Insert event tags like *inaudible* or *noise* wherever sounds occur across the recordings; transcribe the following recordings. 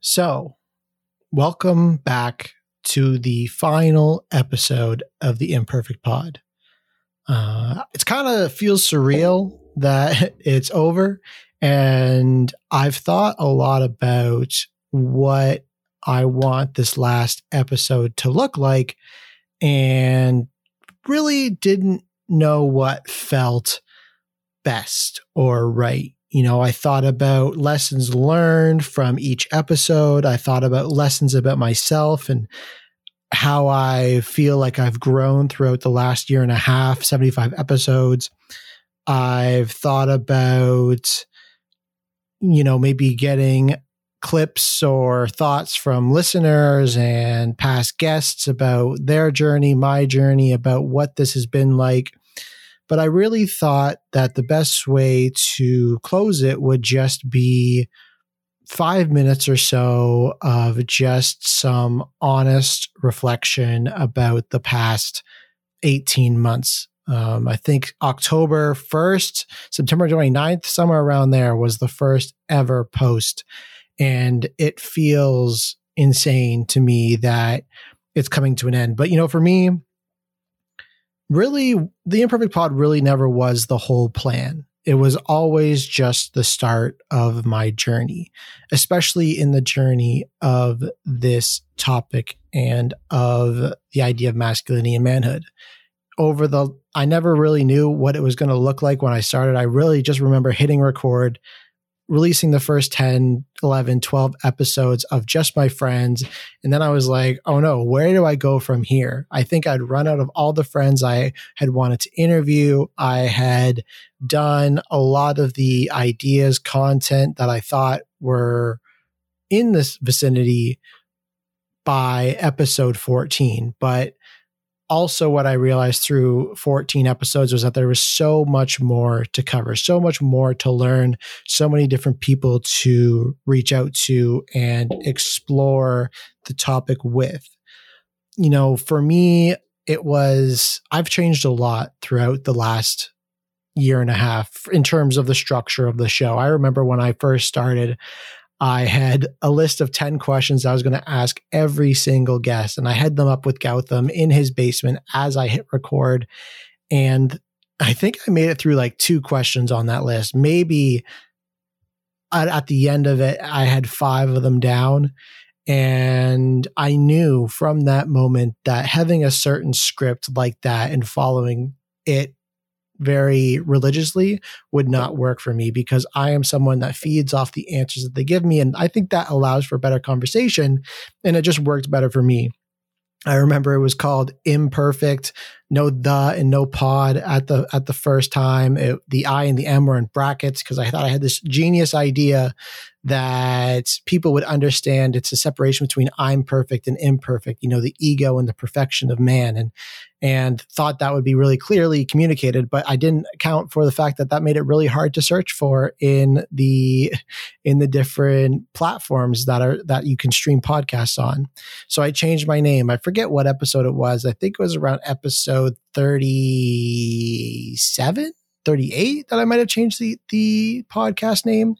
So, welcome back to the final episode of the Imperfect Pod. Uh, it's kind of feels surreal that *laughs* it's over, and I've thought a lot about what I want this last episode to look like, and really didn't know what felt best or right you know, I thought about lessons learned from each episode. I thought about lessons about myself and how I feel like I've grown throughout the last year and a half, 75 episodes. I've thought about, you know, maybe getting clips or thoughts from listeners and past guests about their journey, my journey, about what this has been like but I really thought that the best way to close it would just be five minutes or so of just some honest reflection about the past 18 months. Um, I think October 1st, September 29th, somewhere around there was the first ever post. And it feels insane to me that it's coming to an end. But, you know, for me, really the imperfect pod really never was the whole plan. It was always just the start of my journey especially in the journey of this topic and of the idea of masculinity and manhood. Over the i never really knew what it was going to look like when i started. I really just remember hitting record releasing the first 10, 11, 12 episodes of just my friends. And then I was like, oh no, where do I go from here? I think I'd run out of all the friends I had wanted to interview. I had done a lot of the ideas, content that I thought were in this vicinity by episode 14. But also what I realized through 14 episodes was that there was so much more to cover, so much more to learn, so many different people to reach out to and explore the topic with. You know, for me, it was, I've changed a lot throughout the last year and a half in terms of the structure of the show. I remember when I first started, I had a list of 10 questions I was going to ask every single guest. And I had them up with Gautam in his basement as I hit record. And I think I made it through like two questions on that list. Maybe at, at the end of it, I had five of them down. And I knew from that moment that having a certain script like that and following it very religiously would not work for me because I am someone that feeds off the answers that they give me. And I think that allows for better conversation. And it just worked better for me. I remember it was called imperfect, no the and no pod at the at the first time. It, the I and the M were in brackets because I thought I had this genius idea that people would understand it's a separation between I'm perfect and imperfect, you know, the ego and the perfection of man. And and thought that would be really clearly communicated but i didn't account for the fact that that made it really hard to search for in the in the different platforms that are that you can stream podcasts on so i changed my name i forget what episode it was i think it was around episode 37 38 that i might have changed the the podcast name.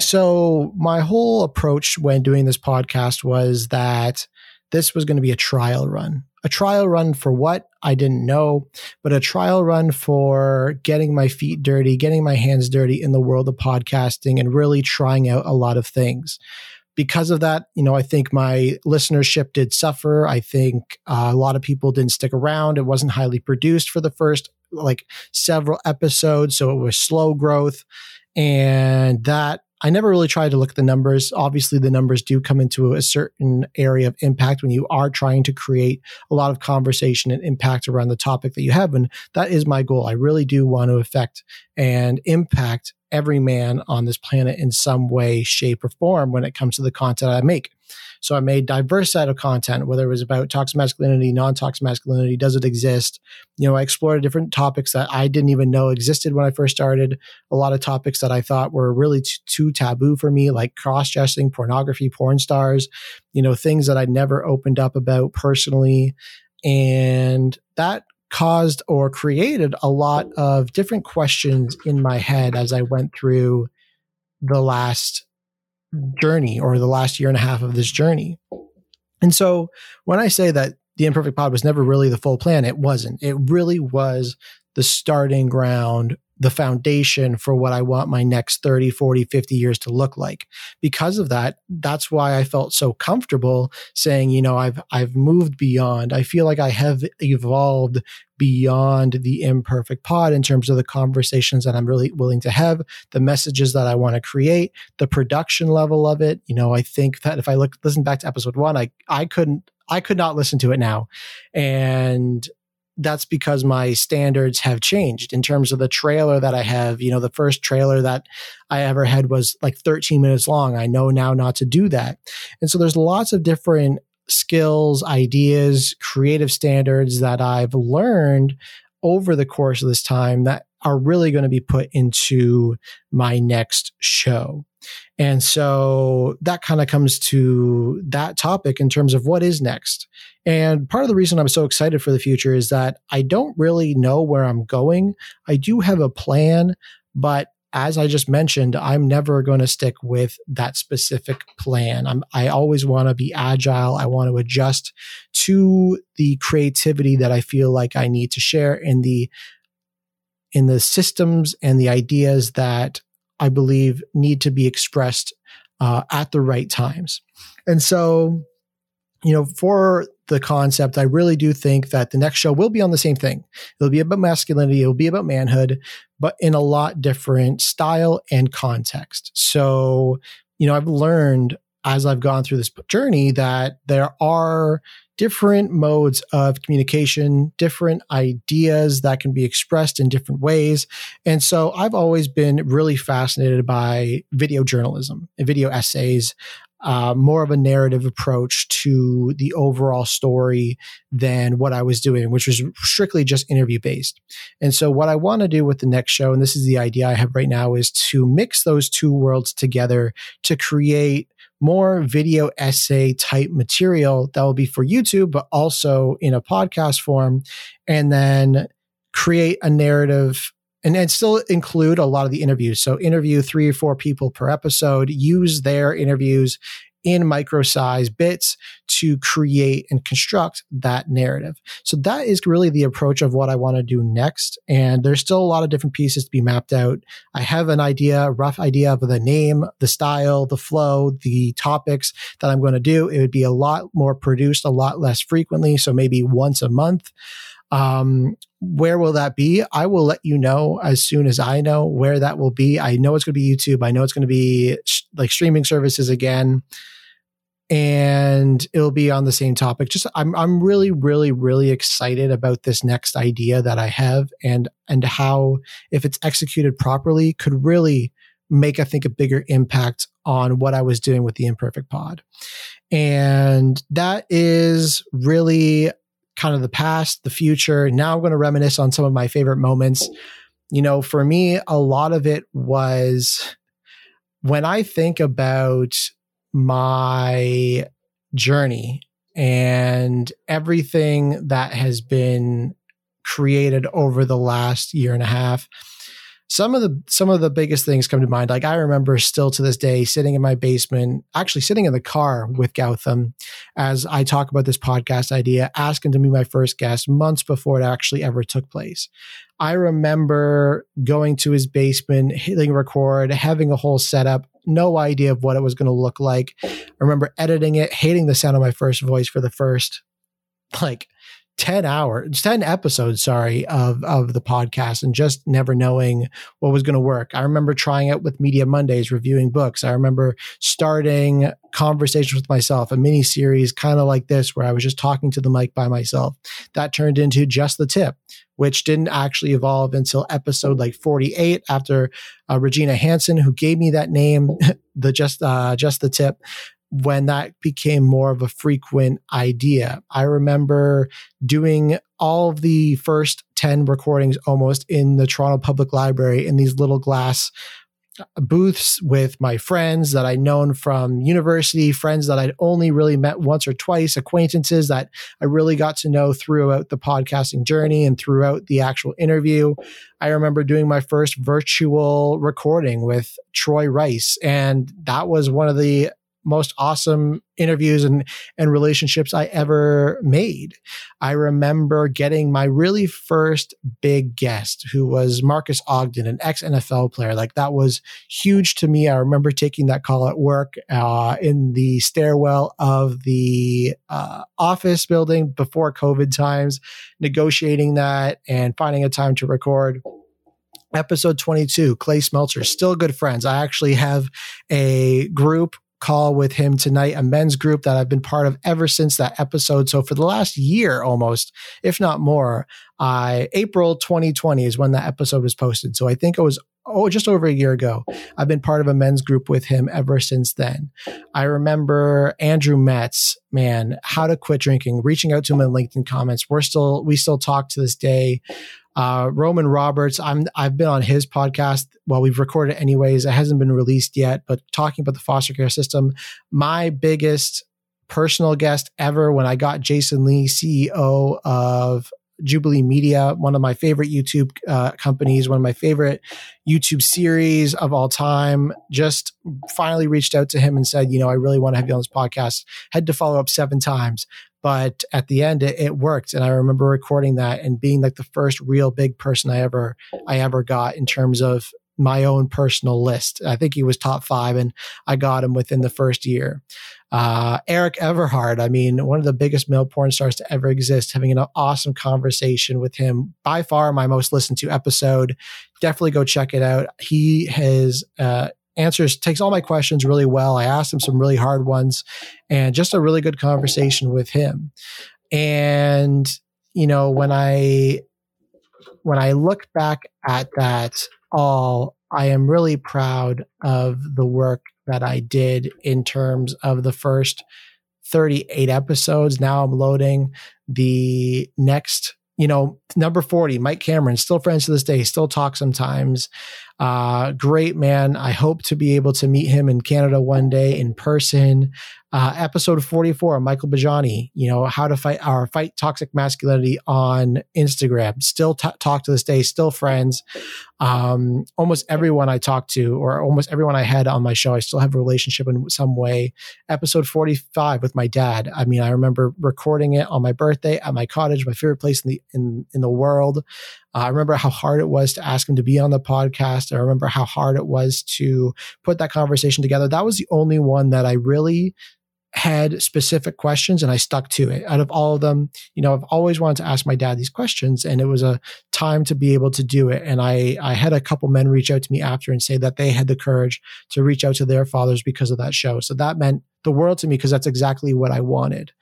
So my whole approach when doing this podcast was that this was going to be a trial run. A trial run for what? I didn't know, but a trial run for getting my feet dirty, getting my hands dirty in the world of podcasting and really trying out a lot of things. Because of that, you know, I think my listenership did suffer. I think uh, a lot of people didn't stick around. It wasn't highly produced for the first like several episodes. So it was slow growth. And that I never really tried to look at the numbers. Obviously, the numbers do come into a certain area of impact when you are trying to create a lot of conversation and impact around the topic that you have. And that is my goal. I really do want to affect and impact every man on this planet in some way, shape, or form when it comes to the content I make. So I made diverse set of content, whether it was about toxic masculinity, non-toxic masculinity, does it exist? You know, I explored different topics that I didn't even know existed when I first started. A lot of topics that I thought were really t- too taboo for me, like cross-dressing, pornography, porn stars, you know, things that I'd never opened up about personally. And that caused or created a lot of different questions in my head as I went through the last journey or the last year and a half of this journey. And so when I say that the imperfect pod was never really the full plan, it wasn't. It really was the starting ground the foundation for what I want my next 30, 40, 50 years to look like. Because of that, that's why I felt so comfortable saying, you know, I've I've moved beyond. I feel like I have evolved beyond the imperfect pod in terms of the conversations that I'm really willing to have, the messages that I want to create, the production level of it. You know, I think that if I look listen back to episode 1, I I couldn't I could not listen to it now. And that's because my standards have changed in terms of the trailer that I have. You know, the first trailer that I ever had was like 13 minutes long. I know now not to do that. And so there's lots of different skills, ideas, creative standards that I've learned over the course of this time that are really going to be put into my next show. And so that kind of comes to that topic in terms of what is next. And part of the reason I'm so excited for the future is that I don't really know where I'm going. I do have a plan, but as I just mentioned, I'm never going to stick with that specific plan. I'm, I always want to be agile. I want to adjust to the creativity that I feel like I need to share in the in the systems and the ideas that I believe need to be expressed uh, at the right times. And so, you know, for the concept, I really do think that the next show will be on the same thing. It'll be about masculinity, it'll be about manhood, but in a lot different style and context. So, you know, I've learned as I've gone through this journey that there are different modes of communication, different ideas that can be expressed in different ways. And so I've always been really fascinated by video journalism and video essays. Uh, more of a narrative approach to the overall story than what I was doing, which was strictly just interview based. And so, what I want to do with the next show, and this is the idea I have right now, is to mix those two worlds together to create more video essay type material that will be for YouTube, but also in a podcast form, and then create a narrative and, still include a lot of the interviews. So interview three or four people per episode, use their interviews in micro size bits to create and construct that narrative. So that is really the approach of what I want to do next. And there's still a lot of different pieces to be mapped out. I have an idea, rough idea of the name, the style, the flow, the topics that I'm going to do. It would be a lot more produced, a lot less frequently. So maybe once a month. Um, where will that be? I will let you know as soon as I know where that will be. I know it's going to be YouTube. I know it's going to be sh- like streaming services again and it'll be on the same topic. Just I'm I'm really really really excited about this next idea that I have and and how if it's executed properly could really make I think a bigger impact on what I was doing with the imperfect pod. And that is really kind of the past, the future. Now I'm going to reminisce on some of my favorite moments. You know, for me a lot of it was when I think about my journey and everything that has been created over the last year and a half some of the some of the biggest things come to mind. Like i remember still to this day sitting in my basement actually sitting in the car with gautam as i talk about this podcast idea asking to be my first guest months before it actually ever took place. I remember going to his basement hitting record having a whole setup no idea of what it was going to look like. I remember editing it, hating the sound of my first voice for the first like 10 hours 10 episodes sorry of of the podcast and just never knowing what was going to work. I remember trying it with media mondays reviewing books. I remember starting conversations with myself a mini series kind of like this where i was just talking to the mic by myself. That turned into just the tip which didn't actually evolve until episode like 48 after uh, regina hanson who gave me that name *laughs* the just uh, just the tip when that became more of a frequent idea. I remember doing all of the first 10 recordings almost in the Toronto Public Library in these little glass uh, booths with my friends that I'd known from university, friends that I'd only really met once or twice, acquaintances that I really got to know throughout the podcasting journey and throughout the actual interview. I remember doing my first virtual recording with Troy Rice, and that was one of the most awesome interviews and and relationships I ever made. I remember getting my really first big guest who was Marcus Ogden, an ex NFL player. Like that was huge to me. I remember taking that call at work uh, in the stairwell of the uh, office building before COVID times, negotiating that and finding a time to record episode 22 clay smelter still good friends i actually have a group call with him tonight, a men's group that I've been part of ever since that episode. So for the last year almost, if not more, I April 2020 is when that episode was posted. So I think it was oh just over a year ago. I've been part of a men's group with him ever since then. I remember Andrew Metz, man, how to quit drinking, reaching out to him in LinkedIn comments. We're still we still talk to this day. Uh, Roman Roberts, I'm I've been on his podcast. Well, we've recorded it anyways. It hasn't been released yet, but talking about the foster care system, my biggest personal guest ever when I got Jason Lee, CEO of Jubilee Media, one of my favorite YouTube uh, companies, one of my favorite YouTube series of all time. Just finally reached out to him and said, you know, I really want to have you on this podcast. Had to follow up seven times, but at the end it, it, worked. And i remember recording that and being like the first real big person i ever i ever got in terms of my own personal list. I think he was top five and i got him within the first year. Uh, erik everhard i mean one of the biggest male porn stars to ever exist having an awesome conversation with him. By far my most listened to episode. Definitely go check it out. He has uh, answers takes all my questions really well. I asked him some really hard ones and just a really good conversation with him. And you know, when I when I look back at that all, I am really proud of the work that I did in terms of the first 38 episodes. Now I'm loading the next you know, number 40, Mike Cameron, still friends to this day, still talk sometimes. Uh, great man. I hope to be able to meet him in Canada one day in person. Uh, episode 44, Michael Bajani, you know, how to fight our fight toxic masculinity on Instagram. Still t- talk to this day, still friends. Um, almost everyone I talked to, or almost everyone I had on my show, I still have a relationship in some way. Episode 45 with my dad. I mean, I remember recording it on my birthday at my cottage, my favorite place in the in in the world. Uh, I remember how hard it was to ask him to be on the podcast. I remember how hard it was to put that conversation together. That was the only one that I really had specific questions and I stuck to it. Out of all of them, you know, I've always wanted to ask my dad these questions and it was a time to be able to do it. And I, I had a couple men reach out to me after and say that they had the courage to reach out to their fathers because of that show. So that meant the world to me because that's exactly what I wanted.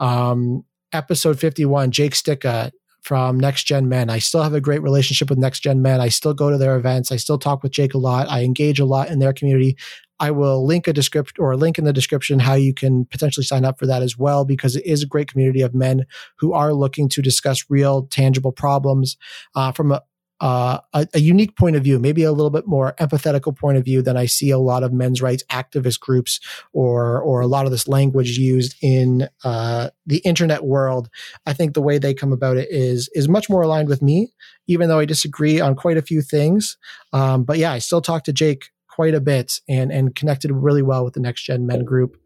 Um, episode 51, Jake Stika, from Next Gen Men. I still have a great relationship with Next Gen Men. I still go to their events. I still talk with Jake a lot. I engage a lot in their community. I will link a description or a link in the description how you can potentially sign up for that as well, because it is a great community of men who are looking to discuss real, tangible problems uh, from a, uh, a, a, unique point of view, maybe a little bit more empathetical point of view than I see a lot of men's rights activist groups or or a lot of this language used in uh, the internet world. I think the way they come about it is is much more aligned with me, even though I disagree on quite a few things. Um, but yeah, I still talk to Jake quite a bit and and connected really well with the Next Gen Men group.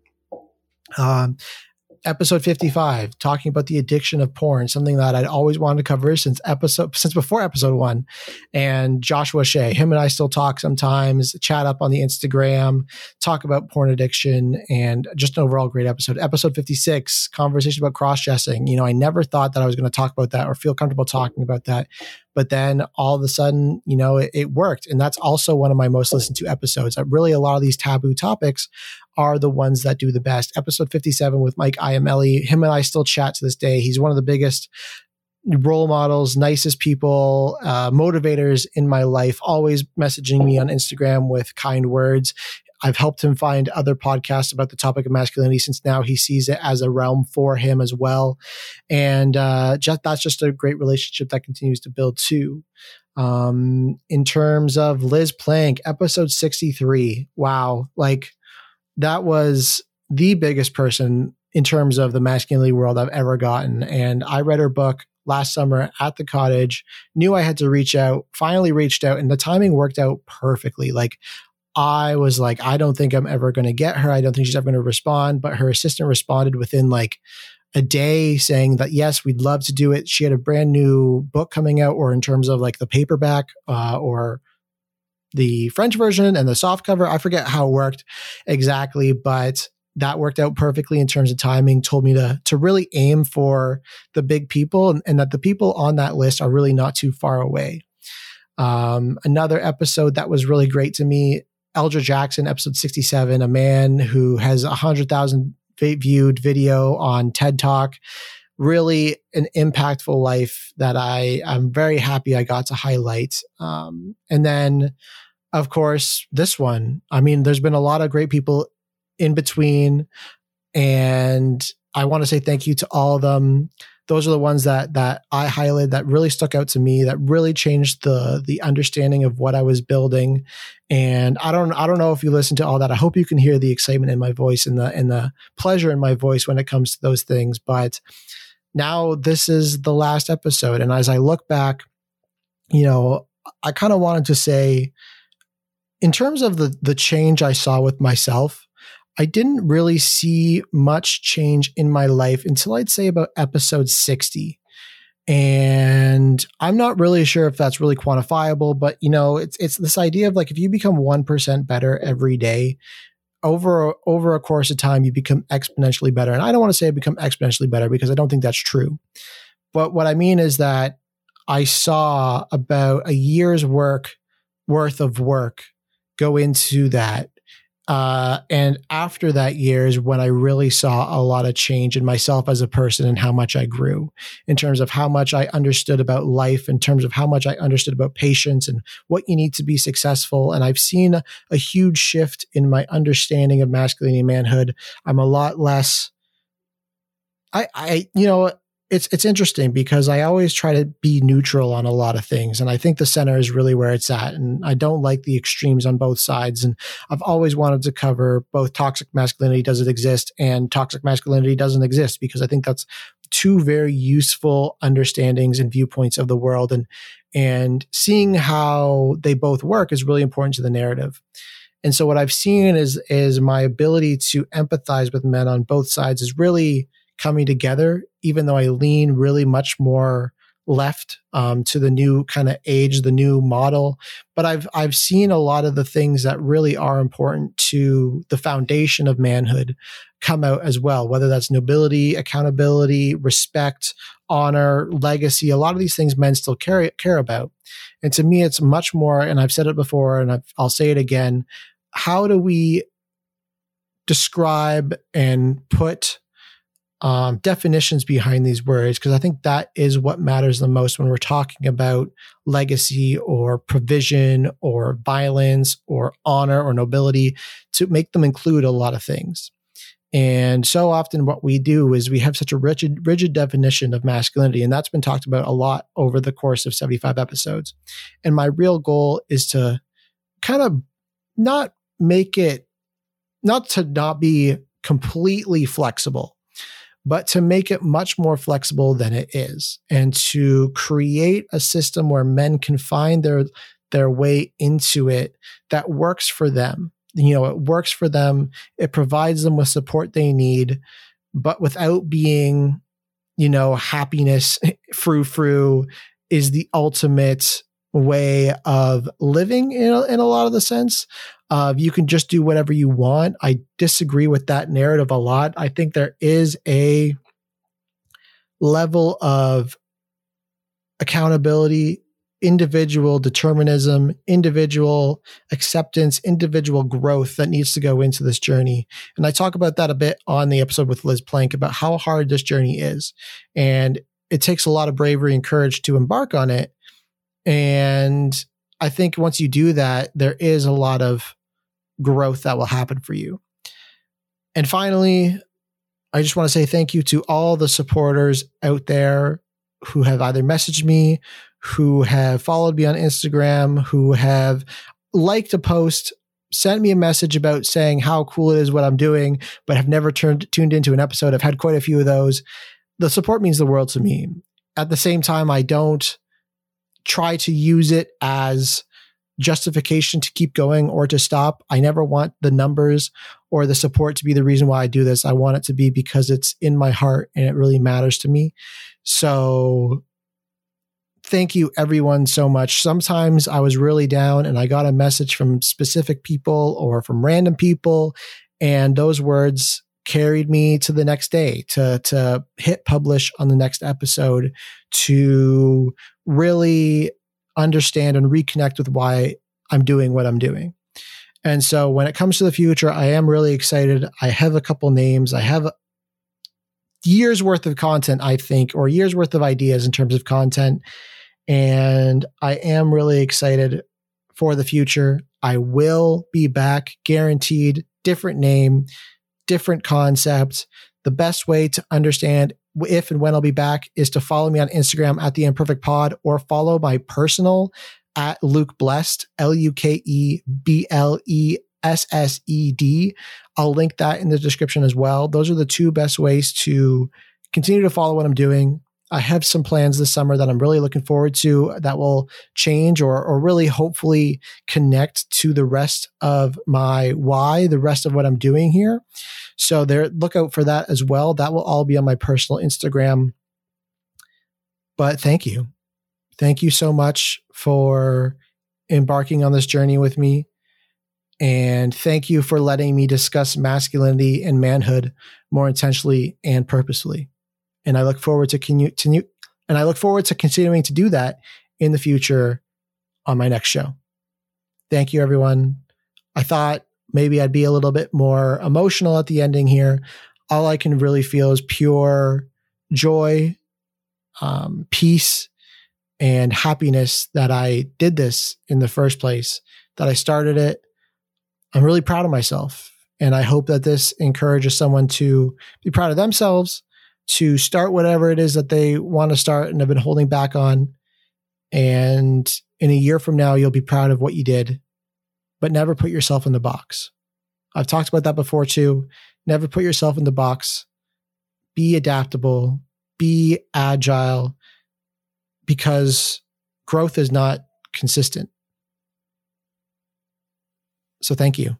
Um, episode 55 talking about the addiction of porn something that i'd always wanted to cover since episode since before episode one. And joshua shea him and i still talk sometimes chat up on the instagram talk about porn addiction and just an overall great episode. Episode 56 conversation about cross-dressing. You know i never thought that i was going to talk about that or feel comfortable talking about that but then all of a sudden, you know, it, it, worked. And that's also one of my most listened to episodes. That really, a lot of these taboo topics are the ones that do the best. Episode 57 with Mike Iamelli, him and I still chat to this day. He's one of the biggest role models, nicest people, uh, motivators in my life, always messaging me on Instagram with kind words. I've helped him find other podcasts about the topic of masculinity since now he sees it as a realm for him as well. And uh, just, that's just a great relationship that continues to build too. Um, in terms of Liz Plank, episode 63. Wow. Like that was the biggest person in terms of the masculinity world I've ever gotten. And I read her book last summer at the cottage, knew I had to reach out, finally reached out, and the timing worked out perfectly. Like I was like, I don't think I'm ever going to get her. I don't think she's ever going to respond. But her assistant responded within like a day saying that, yes, we'd love to do it. She had a brand new book coming out, or in terms of like the paperback uh, or the French version and the soft cover. I forget how it worked exactly, but that worked out perfectly in terms of timing told me to to really aim for the big people and, and that the people on that list are really not too far away um, another episode that was really great to me Eldra Jackson, episode 67, a man who has a 100,000 viewed video on TED Talk. Really an impactful life that I, I'm very happy I got to highlight. Um, and then, of course, this one. I mean, there's been a lot of great people in between. And I want to say thank you to all of them those are the ones that that I highlighted that really stuck out to me that really changed the the understanding of what I was building. And I don't I don't know if you listen to all that. I hope you can hear the excitement in my voice and the and the pleasure in my voice when it comes to those things. But now this is the last episode. And as I look back you know I kind of wanted to say in terms of the the change I saw with myself I didn't really see much change in my life until I'd say about episode 60. And I'm not really sure if that's really quantifiable, but you know, it's it's this idea of like if you become 1% better every day, over over a course of time you become exponentially better. And I don't want to say I become exponentially better because I don't think that's true. But what I mean is that I saw about a year's work worth of work go into that uh, and after that year is when I really saw a lot of change in myself as a person and how much I grew in terms of how much I understood about life, in terms of how much I understood about patience and what you need to be successful. And I've seen a, a huge shift in my understanding of masculinity and manhood. I'm a lot less I, I, you know, it's it's interesting because I always try to be neutral on a lot of things, and I think the center is really where it's at. And I don't like the extremes on both sides. And I've always wanted to cover both toxic masculinity does it exist and toxic masculinity doesn't exist because I think that's two very useful understandings and viewpoints of the world, and and seeing how they both work is really important to the narrative. And so what I've seen is is my ability to empathize with men on both sides is really coming together, even though I lean really much more left um, to the new kind of age, the new model. But I've I've seen a lot of the things that really are important to the foundation of manhood come out as well, whether that's nobility, accountability, respect, honor, legacy. A lot of these things men still care care about. And to me, it's much more. And I've said it before, and I've, I'll say it again. How do we describe and put um, definitions behind these words because I think that is what matters the most when we're talking about legacy or provision or violence or honor or nobility to make them include a lot of things. And so often what we do is we have such a rigid, rigid definition of masculinity. And that's been talked about a lot over the course of 75 episodes. And my real goal is to kind of not make it, not to not be completely flexible but to make it much more flexible than it is and to create a system where men can find their their way into it that works for them. You know it works for them. It provides them with support they need but without being you know happiness *laughs* frou frou is the ultimate way of living in a, in a lot of the sense of you can just do whatever you want. I disagree with that narrative a lot. I think there is a level of accountability, individual determinism, individual acceptance, individual growth that needs to go into this journey. And I talk about that a bit on the episode with Liz Plank about how hard this journey is. And it takes a lot of bravery and courage to embark on it. And I think once you do that, there is a lot of growth that will happen for you. And finally, I just want to say thank you to all the supporters out there who have either messaged me, who have followed me on Instagram, who have liked a post, sent me a message about saying how cool it is what I'm doing, but have never turned tuned into an episode. I've had quite a few of those. The support means the world to me. At the same time, I don't try to use it as justification to keep going or to stop. I never want the numbers or the support to be the reason why I do this. I want it to be because it's in my heart and it really matters to me. So thank you everyone so much. Sometimes I was really down and I got a message from specific people or from random people and those words carried me to the next day to to hit publish on the next episode to really understand and reconnect with why I'm doing what I'm doing. And so when it comes to the future, I am really excited. I have a couple names. I have years worth of content, I think, or years worth of ideas in terms of content. And I am really excited for the future. I will be back, guaranteed, different name, different concept. The best way to understand if and when I'll be back is to follow me on Instagram at the imperfect pod or follow my personal at Luke Blessed, L U K E B L E S S E D. I'll link that in the description as well. Those are the two best ways to continue to follow what I'm doing. I have some plans this summer that I'm really looking forward to that will change or, or really hopefully connect to the rest of my why, the rest of what I'm doing here. So there, look out for that as well. That will all be on my personal Instagram. But thank you. Thank you so much for embarking on this journey with me. And thank you for letting me discuss masculinity and manhood more intentionally and purposefully and I look forward to continue and I look forward to continuing to do that in the future on my next show. Thank you, everyone. I thought maybe I'd be a little bit more emotional at the ending here. All I can really feel is pure joy, um, peace, and happiness that I did this in the first place, that I started it. I'm really proud of myself. And I hope that this encourages someone to be proud of themselves to start whatever it is that they want to start and have been holding back on. And in a year from now, you'll be proud of what you did, but never put yourself in the box. I've talked about that before too. Never put yourself in the box. Be adaptable, be agile, because growth is not consistent. So thank you.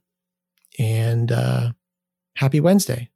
And uh, happy Wednesday.